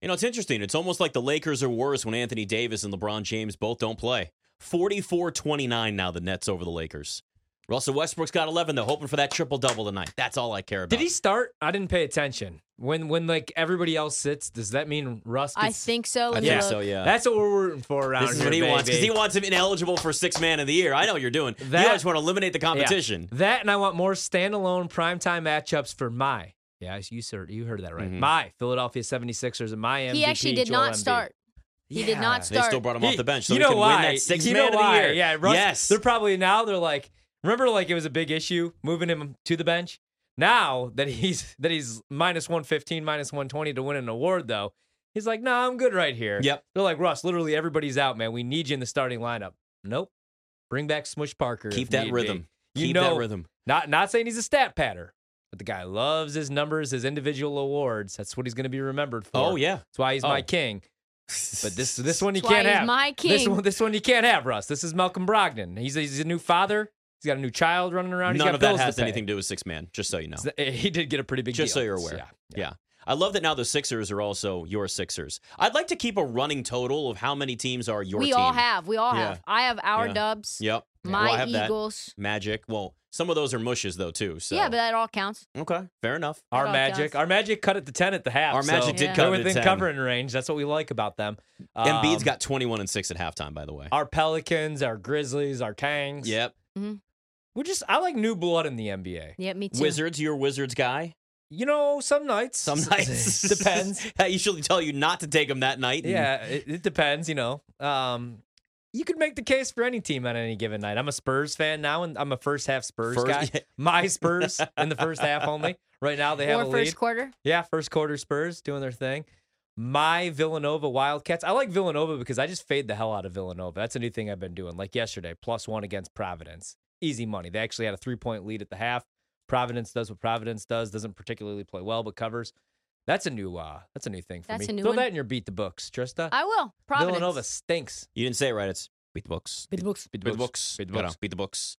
You know, it's interesting. It's almost like the Lakers are worse when Anthony Davis and LeBron James both don't play. 44 29 now, the Nets over the Lakers. Russell Westbrook's got 11, though, hoping for that triple double tonight. That's all I care about. Did he start? I didn't pay attention. When when like everybody else sits, does that mean Russ? I think so. I Let think so, yeah. That's what we're rooting for around this is here. what he wants because he wants him ineligible for six man of the year. I know what you're doing. That- you guys want to eliminate the Yeah. competition. That and I want more standalone primetime matchups for my. Yeah, you heard you heard that right. Mhm. My Philadelphia 76ers and my MVP. He actually did Joel not Embiid. start. He did not start. They still brought him off the bench so you he know can why? win that six you man know of the why? year. Yeah, Russ, yes. They're probably now they're like, remember like it was a big issue moving him to the bench. Now that he's that he's minus 115, minus 120 to win an award though, he's like, no, I'm good right here. Yep. They're like, Russ, literally everybody's out, man. We need you in the starting lineup. Nope. Bring back Smush Parker. Keep that rhythm. be. You Keep know, that rhythm. Not not saying he's a stat patter, but the guy loves his numbers, his individual awards. That's what he's going to be remembered for. Oh, yeah. That's why he's my Oh. king. But this this one you can't he's have. my king. This one this one you can't have, Russ. This is Malcolm Brogdon. He's a, he's a new father. He's got a new child running around. He's None got of that has to anything to do with six man, just so you know. He did get a pretty big Just so you're aware. Yeah. Yeah. I love that now the Sixers are also your Sixers. I'd like to keep a running total of how many teams are your we team. all have. We all Yeah. have. I have our Yeah. Dubs. Yep. My well, I have Eagles. that. Magic. Well, some of those are mushes though too. So Yeah, but that all counts. okay, fair enough. Our That all Magic, counts. our Magic cut it to ten at the half. Our so Magic did Yeah. cut they're it within covering range. That's what we like about them. Embiid's Um, got 21 and six at halftime. By the way. our Pelicans, our Grizzlies, our Kangs. Yep. We're just I like new blood in the NBA. Yeah, me too. Wizards, you're a Wizards guy. You know, some nights. Some nights depends. I usually tell you not to take them that night. and- Yeah, it, it depends. You know, um, you could make the case for any team on any given night. I'm a Spurs fan now, and I'm a first half Spurs First- guy. yeah. My Spurs in the first half only. Right now they have or a first lead. quarter. Yeah, first quarter Spurs doing their thing. My Villanova Wildcats. I like Villanova because I just fade the hell out of Villanova. That's a new thing I've been doing. Like yesterday, plus one against Providence. Easy money. They actually had a three point lead at the half. Providence does what Providence does. Doesn't particularly play well, but covers. That's a new. uh That's a new thing for That's me. a new Throw one. that in your beat the books, Trista. I will. Providence. Villanova stinks. You didn't say it right. It's beat the books. Beat the books. Beat Beat the books. Beat the Gotta books. Beat the books.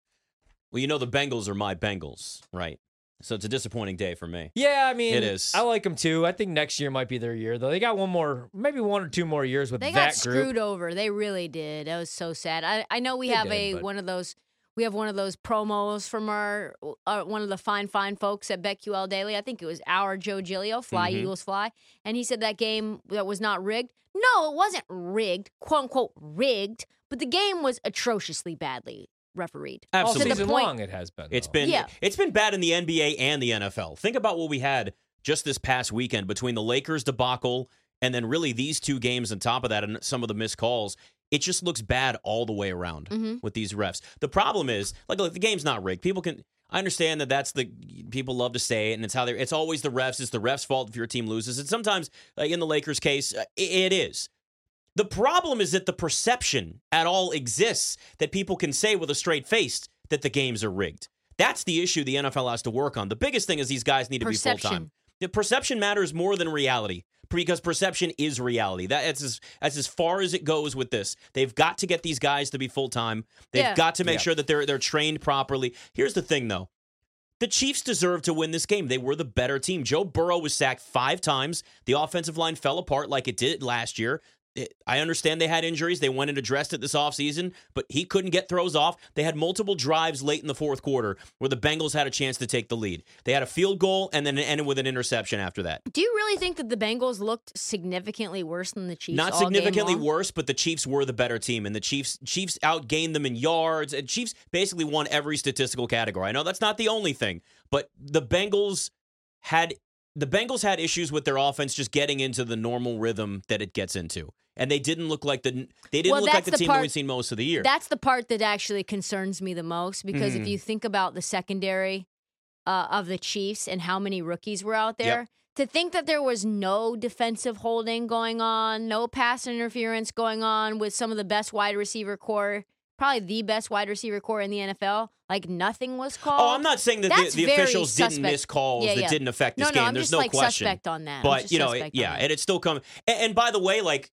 Well, you know the Bengals are my Bengals, right? So it's a disappointing day for me. Yeah, I mean, It is. I like them too. I think next year might be their year, though. They got one more, maybe one or two more years with They that got group. screwed over. They really did. That was so sad. I, I know we They have did, a but- one of those we have one of those promos from our uh, one of the fine fine folks at BetQL Daily. I think it was our Joe Gilio, Fly Mhm. Eagles Fly, and he said that game that was not rigged. No, it wasn't rigged, quote unquote rigged, but the game was atrociously badly refereed. Absolutely. To season point- long, it has been. It's though. been Yeah. it's been bad in the NBA and the NFL. Think about what we had just this past weekend between the Lakers debacle and then really these two games on top of that and some of the missed calls. It just looks bad all the way around Mhm. with these refs. The problem is, like, look, the game's not rigged. People can. I understand that that's the people love to say it, and it's how they. It's always the refs. It's the refs' fault if your team loses. And sometimes, like in the Lakers' case, uh, it- it is. The problem is that the perception at all exists that people can say with a straight face that the games are rigged. That's the issue the NFL has to work on. The biggest thing is these guys need to be full time. The perception matters more than reality because perception is reality. That's as, that's as far as it goes with this. They've got to get these guys to be full time. They've Yeah. got to make Yeah. sure that they're they're trained properly. Here's the thing though. The Chiefs deserve to win this game. They were the better team. Joe Burrow was sacked five times. The offensive line fell apart like it did last year. It- I understand they had injuries. They went and addressed it this offseason, but he couldn't get throws off. They had multiple drives late in the fourth quarter where the Bengals had a chance to take the lead. They had a field goal and then it ended with an interception after that. Do you really think that the Bengals looked significantly worse than the Chiefs? Not all game significantly worse, but the Chiefs were the better team, and the Chiefs Chiefs outgained them in yards. And Chiefs basically won every statistical category. I know that's not the only thing, but the Bengals had the Bengals had issues with their offense just getting into the normal rhythm that it gets into, and they didn't look like the they didn't Well, look like the, the team that we've seen most of the year. That's the part that actually concerns me the most because Mhm. if you think about the secondary uh, of the Chiefs and how many rookies were out there, to think that there was no defensive holding going on, no pass interference going on with some of the best wide receiver corps, probably the best wide receiver corps in the NFL, like nothing was called. Oh, I'm not saying that That's the, the officials didn't miss calls Yeah, that didn't affect this no, game. no, I'm There's just no like question. suspect on that. But you know, suspect on yeah, and it's still coming. And, and by the way, like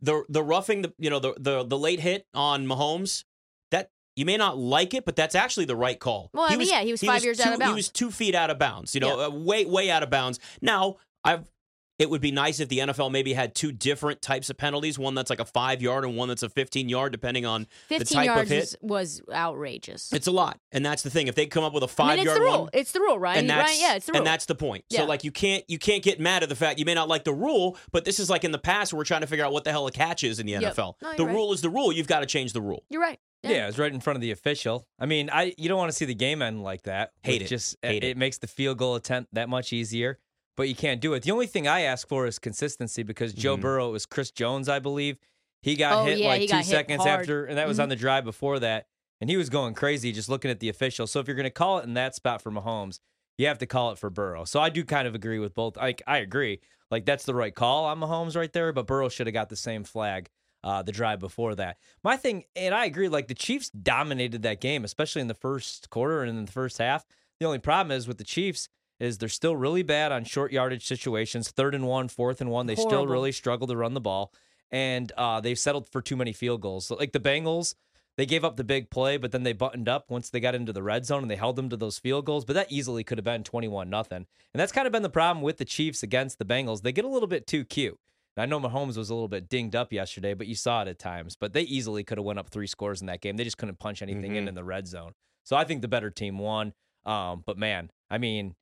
the the roughing, the you know the the the late hit on Mahomes, that you may not like it, but that's actually the right call. Well, I mean, yeah, he was five years two, out of bounds. He was two feet out of bounds. You know, uh, way way out of bounds. Now I've. It would be nice if the NFL maybe had two different types of penalties, one that's like a five yard and one that's a 15 yard, depending on the type yards of hit. was, was outrageous. It's a lot, and that's the thing. If they come up with a five mean, it's yard the rule. one, It's the rule, right? and that's right? Yeah, it's the rule. and that's the point. So like you can't you can't get mad at the fact you may not like the rule, but this is like in the past we're trying to figure out what the hell a catch is in the Yep. NFL. No, the right. rule is the rule. You've got to change the rule. You're right. Yeah. it was right in front of the official. I mean, I you don't want to see the game end like that. Hate It it. Just Hate it, it. makes the field goal attempt that much easier, but you can't do it. The only thing I ask for is consistency because Joe Mhm. Burrow it was Chris Jones, I believe. He got Oh, hit yeah, like two seconds after, and that was on the drive before that, and he was going crazy just looking at the official. So if you're going to call it in that spot for Mahomes, you have to call it for Burrow. So I do kind of agree with both. I I agree. Like that's the right call on Mahomes right there, but Burrow should have got the same flag uh, the drive before that. My thing, and I agree, like the Chiefs dominated that game, especially in the first quarter and in the first half. The only problem is with the Chiefs is they're still really bad on short yardage situations, third and one, fourth and one. They still really struggle to run the ball, and uh, they've settled for too many field goals. So, like the Bengals, they gave up the big play, but then they buttoned up once they got into the red zone and they held them to those field goals. But that easily could have been 21 nothing. And that's kind of been the problem with the Chiefs against the Bengals. They get a little bit too cute. And I know Mahomes was a little bit dinged up yesterday, but you saw it at times. But they easily could have went up three scores in that game. They just couldn't punch anything in Mhm. in the red zone. So I think the better team won. Um, but man, I mean,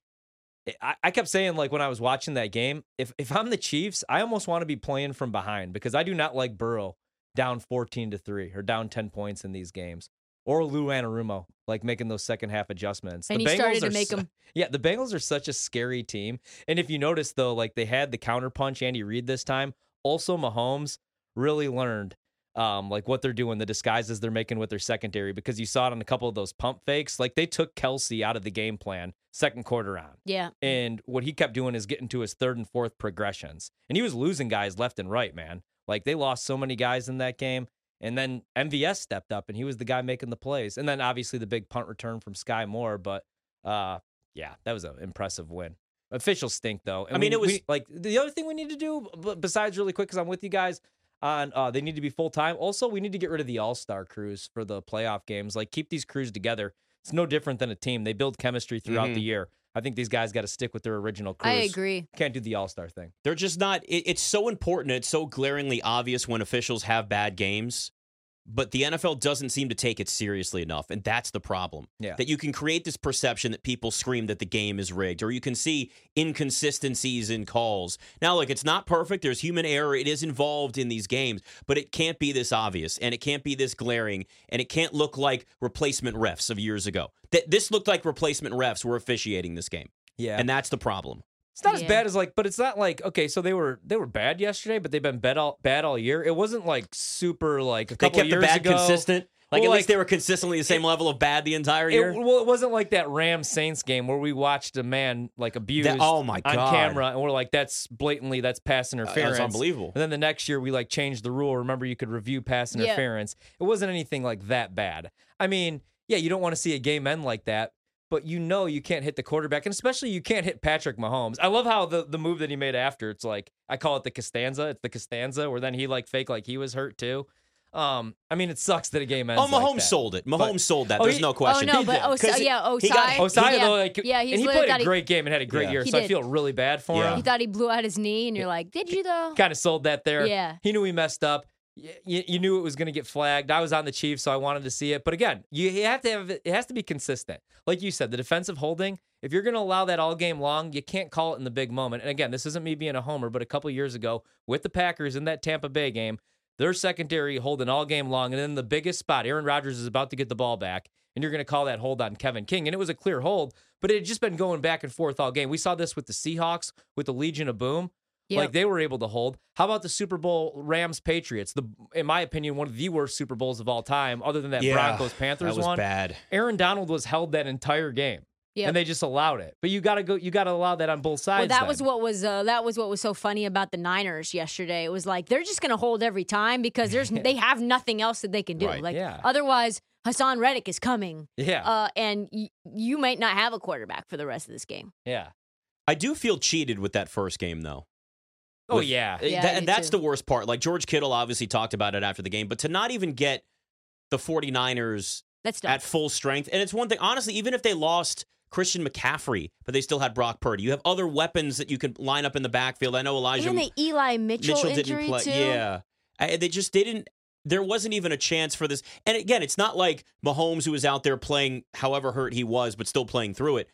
I, I kept saying like when I was watching that game, if if I'm the Chiefs, I almost want to be playing from behind because I do not like Burrow down 14 to 3 or down 10 points in these games. Or Lou Anarumo, like making those second half adjustments. And the he started to are make su- them. Yeah, the Bengals are such a scary team. And if you notice though, like they had the counterpunch Andy Reid this time. Also, Mahomes really learned um, like what they're doing, the disguises they're making with their secondary, because you saw it on a couple of those pump fakes. Like they took Kelce out of the game plan second quarter on. Yeah. And what he kept doing is getting to his third and fourth progressions. And he was losing guys left and right, man. Like they lost so many guys in that game. And then MVS stepped up and he was the guy making the plays. And then obviously the big punt return from Skyy Moore. But uh yeah, that was an impressive win. Officials stink though. And I mean, we- it was- we- like the other thing we need to do, b- besides really quick, because I'm with you guys on uh they need to be full time. Also, we need to get rid of the all star crews for the playoff games. Like keep these crews together. It's no different than a team. They build chemistry throughout Mhm. the year. I think these guys got to stick with their original crews. I agree. Can't do the all star thing. They're just not. It, it's so important. It's so glaringly obvious when officials have bad games, but the NFL doesn't seem to take it seriously enough, and that's the problem. Yeah. That you can create this perception that people scream that the game is rigged, or you can see inconsistencies in calls. Now, look, it's not perfect. There's human error. It is involved in these games, but it can't be this obvious, and it can't be this glaring, and it can't look like replacement refs of years ago. That this looked like replacement refs were officiating this game, Yeah. and that's the problem. It's not as bad as like, but it's not like okay. So they were they were bad yesterday, but they've been bad all bad all year. It wasn't like super like a They couple kept the years bad ago. consistent. Like Well, at least they were consistently the same level of bad the entire It, year. well, it wasn't like that Rams Saints game where we watched a man like abused That- oh my god! on camera, and we're like, that's blatantly that's pass uh, interference. That's unbelievable. And then the next year we like changed the rule. Remember, you could review pass Yeah. interference. It wasn't anything like that bad. I mean, yeah, you don't want to see a game end like that, but you know you can't hit the quarterback, and especially you can't hit Patrick Mahomes. I love how the the move that he made after. It's like I call it the Costanza. It's the Costanza where then he like fake like he was hurt too. Um, I mean, it sucks that a game ends. Oh, Mahomes like that. sold it. Mahomes But- sold that. Oh, There's he- no question. Oh no, but did. Ossai, 'Cause yeah, he got- Ossai. Ossai, yeah, though, like, yeah, he's and he played got a he- great game and had a great Yeah. year. He So I feel really bad for Yeah. him. He thought he blew out his knee, and you're like, did you though? kind of sold that there. Yeah. He knew he messed up. You, you knew it was going to get flagged. I was on the Chiefs, so I wanted to see it. But again, you, you have to have it has to be consistent. Like you said, the defensive holding. If you're going to allow that all game long, you can't call it in the big moment. And again, this isn't me being a homer, but a couple years ago with the Packers in that Tampa Bay game, their secondary holding all game long, and then the biggest spot, Aaron Rodgers is about to get the ball back, and you're going to call that hold on Kevin King, and it was a clear hold, but it had just been going back and forth all game. We saw this with the Seahawks with the Legion of Boom. Yep. Like they were able to hold. How about the Super Bowl Rams Patriots? The in my opinion, one of the worst Super Bowls of all time, other than that Yeah, Broncos Panthers that was one. bad. Aaron Donald was held that entire game. Yep. And they just allowed it. But you gotta go you gotta allow that on both sides. Well, that then. was what was uh, that was what was so funny about the Niners yesterday. It was like they're just going to hold every time because there's they have nothing else that they can do. Right. Like Yeah. otherwise, Haason Reddick is coming, Yeah. uh, and y- you might not have a quarterback for the rest of this game. yeah. I do feel cheated with that first game, though. Oh With- yeah. Eh, yeah, That- and that's too. the worst part. Like George Kittle obviously talked about it after the game, but to not even get the 49ers That's done. at full strength, and it's one thing, honestly, even if they lost Christian McCaffrey, but they still had Brock Purdy. You have other weapons that you can line up in the backfield. I know Elijah And the Eli Mitchell, Mitchell didn't play. too. Yeah, I, they just didn't. There wasn't even a chance for this. And again, it's not like Mahomes who was out there playing, however hurt he was, but still playing through it.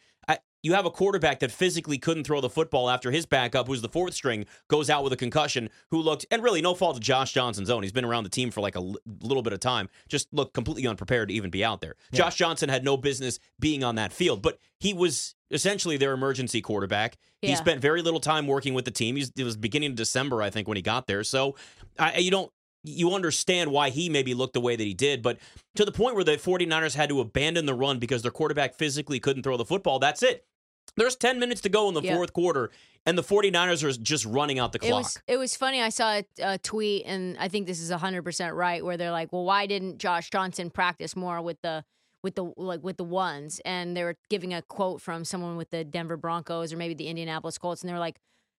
I, you have a quarterback that physically couldn't throw the football after his backup, who's the fourth string, goes out with a concussion. Who looked, and really no fault of Josh Johnson's own. He's been around the team for like a l- little bit of time. Just looked completely unprepared to even be out there. Josh Johnson had no business being on that field, but he was essentially their emergency quarterback. He spent very little time working with the team. He's, it was beginning of December, I think, when he got there. So I, you don't you understand why he maybe looked the way that he did, but to the point where the 49ers had to abandon the run because their quarterback physically couldn't throw the football, that's it. There's 10 minutes to go in the Yeah. fourth quarter, and the 49ers are just running out the It clock. was it was funny. I saw a, a tweet, and I think this is hundred percent right, where they're like, "Well, why didn't Josh Johnson practice more with the with the like with the ones?" And they were giving a quote from someone with the Denver Broncos or maybe the Indianapolis Colts, and they were like,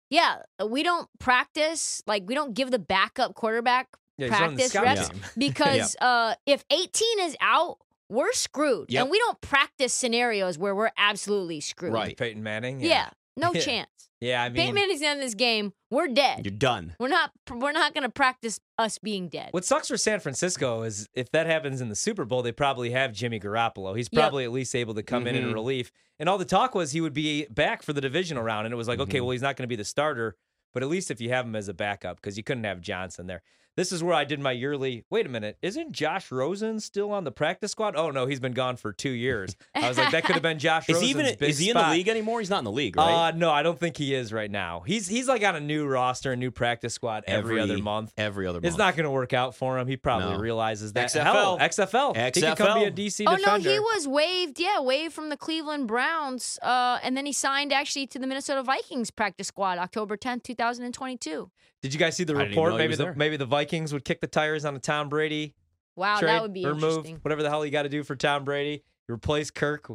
"Yeah, we don't practice like we don't give the backup quarterback Yeah, he's on the practice reps team. because uh, if 18 is out." We're screwed, Yep. and we don't practice scenarios where we're absolutely screwed. Right. Peyton Manning. Yeah, no Yeah. chance. Yeah, I mean, Peyton mean, Manning's in this game. We're dead. You're done. We're not. We're not going to practice us being dead. what sucks for San Francisco is if that happens in the Super Bowl, they probably have Jimmy Garoppolo. He's Yep. probably at least able to come in in Mhm. relief. And all the talk was he would be back for the divisional round. And it was like, okay, Mhm. well, he's not going to be the starter, but at least if you have him as a backup, because you couldn't have Johnson there. This is where I did my yearly. Wait a minute, isn't Josh Rosen still on the practice squad? Oh no, he's been gone for two years. I was like, that could have been Josh. Is Rosen's he even big is he in the league anymore? He's not in the league, right? Uh, no, I don't think he is right now. He's he's like on a new roster, a new practice squad every, other month. Every other month. It's not going to work out for him. He probably No. realizes that. XFL. Hell, XFL. He could come be a DC oh defender. no, he was waived. Yeah, waived from the Cleveland Browns, uh, and then he signed actually to the Minnesota Vikings practice squad October tenth, two thousand and twenty-two. Did you guys see the I didn't even report? Maybe the there. maybe the Vikings would kick the tires on a Tom Brady Wow, trade that would be or move, interesting. whatever the hell you got to do for Tom Brady. Replace Kirk.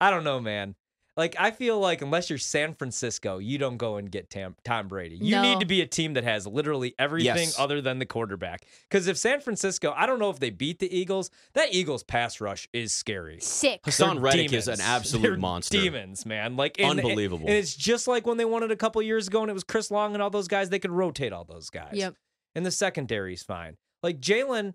I don't know, man. Like I feel like unless you're San Francisco, you don't go and get Tam, Tom Brady. You No. need to be a team that has literally everything Yes. other than the quarterback. Because if San Francisco, I don't know if they beat the Eagles. That Eagles pass rush is scary. Sick. Haason They're Reddick is an absolute They're monster. Demons, man. Like and- Unbelievable. And it's just like when they won it a couple years ago, and it was Chris Long and all those guys. They could rotate all those guys. Yep. And the secondary's fine. Like Jalen,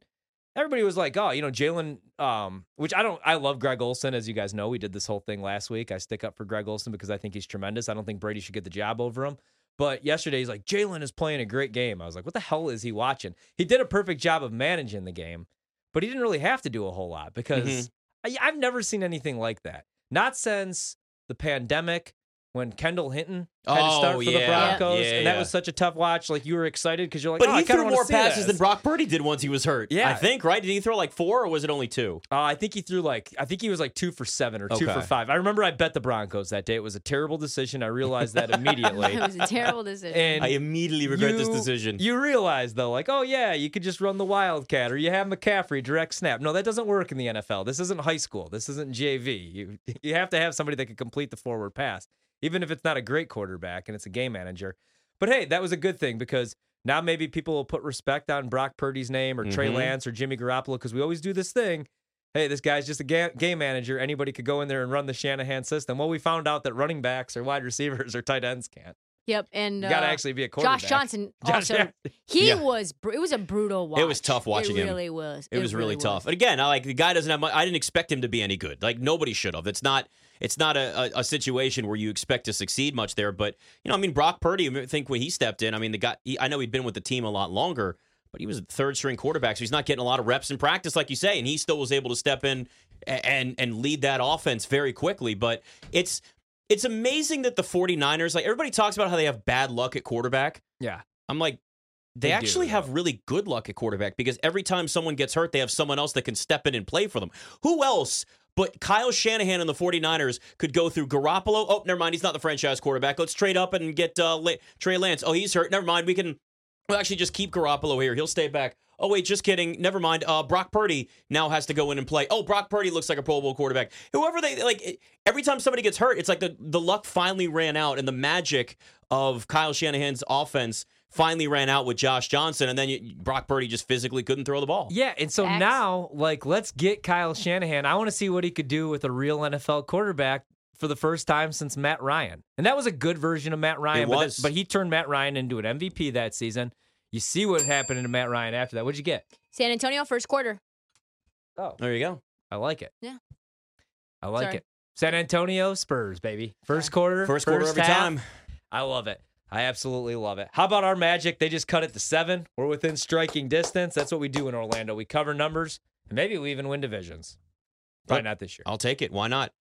everybody was like, oh, you know, Jalen. Um, which I don't. I love Greg Olsen, as you guys know. We did this whole thing last week. I stick up for Greg Olsen because I think he's tremendous. I don't think Brady should get the job over him. But yesterday he's like, Jalen is playing a great game. I was like, what the hell is he watching? He did a perfect job of managing the game, but he didn't really have to do a whole lot because Mhm. I, I've never seen anything like that. Not since the pandemic when Kendall Hinton had to start Oh, for the. Broncos, Yeah, and that yeah. was such a tough watch. Like you were excited because you're like, But oh, he I threw more passes this. than Brock Purdy did once he was hurt. Yeah. I think, right? Did he throw like four or was it only two? Uh, I think he threw like I think he was like two for seven or two for five. I remember I bet the Broncos that day. It was a terrible decision. I realized that immediately. it was a terrible decision. and I immediately regret this decision. You realize though, like, oh yeah, you could just run the Wildcat or you have McCaffrey direct snap. No, that doesn't work in the NFL. This isn't high school. This isn't JV. You you have to have somebody that can complete the forward pass, even if it's not a great quarterback and it's a game manager. But hey, that was a good thing because now maybe people will put respect on Brock Purdy's name or Trey Mhm. Lance or Jimmy Garoppolo because we always do this thing. Hey, this guy's just a ga- game manager. Anybody could go in there and run the Shanahan system. Well, we found out that running backs or wide receivers or tight ends can't. yep, and You got to uh, actually be a quarterback. Josh Johnson Josh also Johnson. he Yeah. was br- it was a brutal watch. It was tough watching it him. really was. It was really tough. And again, I like the guy doesn't have. Much, I didn't expect him to be any good. Like nobody should have. It's not. It's not a, a, a situation where you expect to succeed much there. But you know, I mean, Brock Purdy. I think when he stepped in, I mean, the guy. He, I know he'd been with the team a lot longer, but he was a third string quarterback, so he's not getting a lot of reps in practice, like you say, and he still was able to step in and and, lead that offense very quickly. But it's. It's amazing that the 49ers, like everybody talks about how they have bad luck at quarterback. Yeah. I'm like, they, They do, actually though. have really good luck at quarterback because every time someone gets hurt, they have someone else that can step in and play for them. Who else but Kyle Shanahan and the 49ers could go through Garoppolo? Oh, never mind. He's not the franchise quarterback. Let's trade up and get uh, La- Trey Lance. Oh, he's hurt. Never mind. We can we'll actually just keep Garoppolo here. He'll stay back. Oh, wait, just kidding. Never mind. Uh, Brock Purdy now has to go in and play. Oh, Brock Purdy looks like a Pro Bowl quarterback. Whoever they like, every time somebody gets hurt, it's like the, the luck finally ran out and the magic of Kyle Shanahan's offense finally ran out with Josh Johnson. And then you, Brock Purdy just physically couldn't throw the ball. Yeah, and so Facts. now, like, let's get Kyle Shanahan. I want to see what he could do with a real NFL quarterback for the first time since Matt Ryan. And that was a good version of Matt Ryan. It but, that- but he turned Matt Ryan into an MVP that season. You see what happened to Matt Ryan after that. What'd you get? San Antonio first quarter. Oh, There you go. I like it. Yeah. I like Sorry. it. San Antonio Spurs, baby. First quarter. First quarter every half. time. I love it. I absolutely love it. How about our Magic? They just cut it to seven. We're within striking distance. That's what we do in Orlando. We cover numbers, and maybe we even win divisions. Probably not this year. I'll take it. Why not?